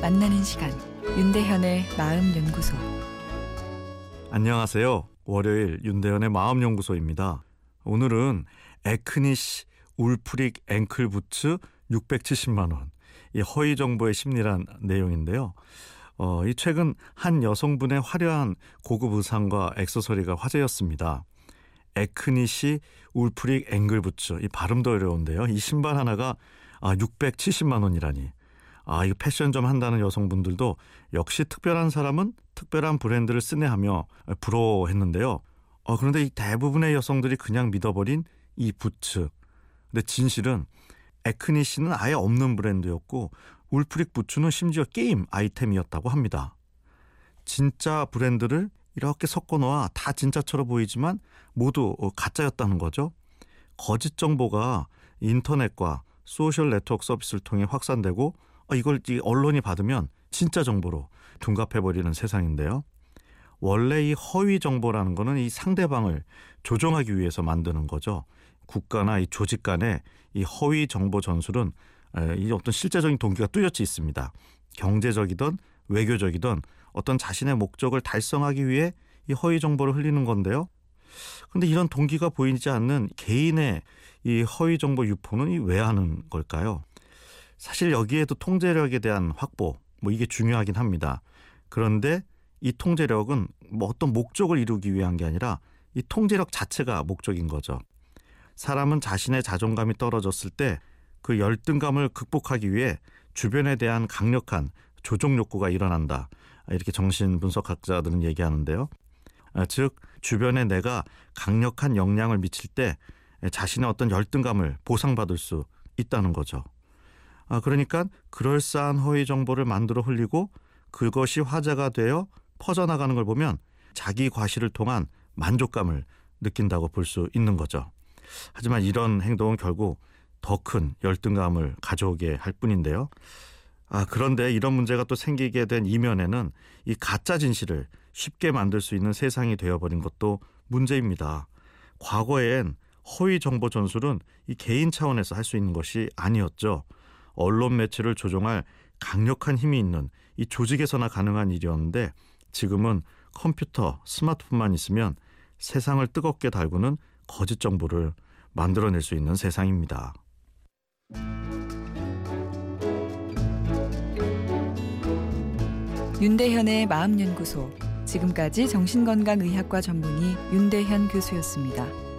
만나는 시간 윤대현의 마음 연구소 안녕하세요. 월요일 윤대현의 마음 연구소입니다. 오늘은 에크니시 울프릭 앵클 부츠 670만 원. 이 허위 정보의 심리란 내용인데요. 어, 이 최근 한 여성분의 화려한 고급 의상과 액세서리가 화제였습니다. 에크니시 울프릭 앵클 부츠. 이 발음도 어려운데요. 이 신발 하나가 아, 670만 원이라니. 아, 이거 패션점 한다는 여성분들도 역시 특별한 사람은 특별한 브랜드를 쓰네 하며 부러워했는데요. 어, 그런데 이 대부분의 여성들이 그냥 믿어버린 이 부츠. 근데 진실은 에크니시는 아예 없는 브랜드였고 울프릭 부츠는 심지어 게임 아이템이었다고 합니다. 진짜 브랜드를 이렇게 섞어 놓아 다 진짜처럼 보이지만 모두 가짜였다는 거죠. 거짓 정보가 인터넷과 소셜 네트워크 서비스를 통해 확산되고 어, 이걸 언론이 받으면 진짜 정보로 둔갑해버리는 세상인데요. 원래 이 허위 정보라는 거는 이 상대방을 조종하기 위해서 만드는 거죠. 국가나 이 조직 간의 이 허위 정보 전술은 이 어떤 실제적인 동기가 뚜렷이 있습니다. 경제적이든 외교적이든 어떤 자신의 목적을 달성하기 위해 이 허위 정보를 흘리는 건데요. 근데 이런 동기가 보이지 않는 개인의 이 허위 정보 유포는 왜 하는 걸까요? 사실 여기에도 통제력에 대한 확보 뭐 이게 중요하긴 합니다. 그런데 이 통제력은 뭐 어떤 목적을 이루기 위한 게 아니라 이 통제력 자체가 목적인 거죠. 사람은 자신의 자존감이 떨어졌을 때 그 열등감을 극복하기 위해 주변에 대한 강력한 조종 욕구가 일어난다. 이렇게 정신 분석학자들은 얘기하는데요. 아, 즉 주변에 내가 강력한 영향을 미칠 때 자신의 어떤 열등감을 보상받을 수 있다는 거죠. 아, 그러니까 그럴싸한 허위 정보를 만들어 흘리고 그것이 화제가 되어 퍼져나가는 걸 보면 자기 과시를 통한 만족감을 느낀다고 볼 수 있는 거죠. 하지만 이런 행동은 결국 더 큰 열등감을 가져오게 할 뿐인데요. 아, 그런데 이런 문제가 또 생기게 된 이면에는 이 가짜 진실을 쉽게 만들 수 있는 세상이 되어버린 것도 문제입니다. 과거엔 허위 정보 전술은 이 개인 차원에서 할 수 있는 것이 아니었죠. 언론 매체를 조종할 강력한 힘이 있는 이 조직에서나 가능한 일이었는데 지금은 컴퓨터, 스마트폰만 있으면 세상을 뜨겁게 달구는 거짓 정보를 만들어낼 수 있는 세상입니다. 윤대현의 마음연구소 지금까지 정신건강의학과 전문의 윤대현 교수였습니다.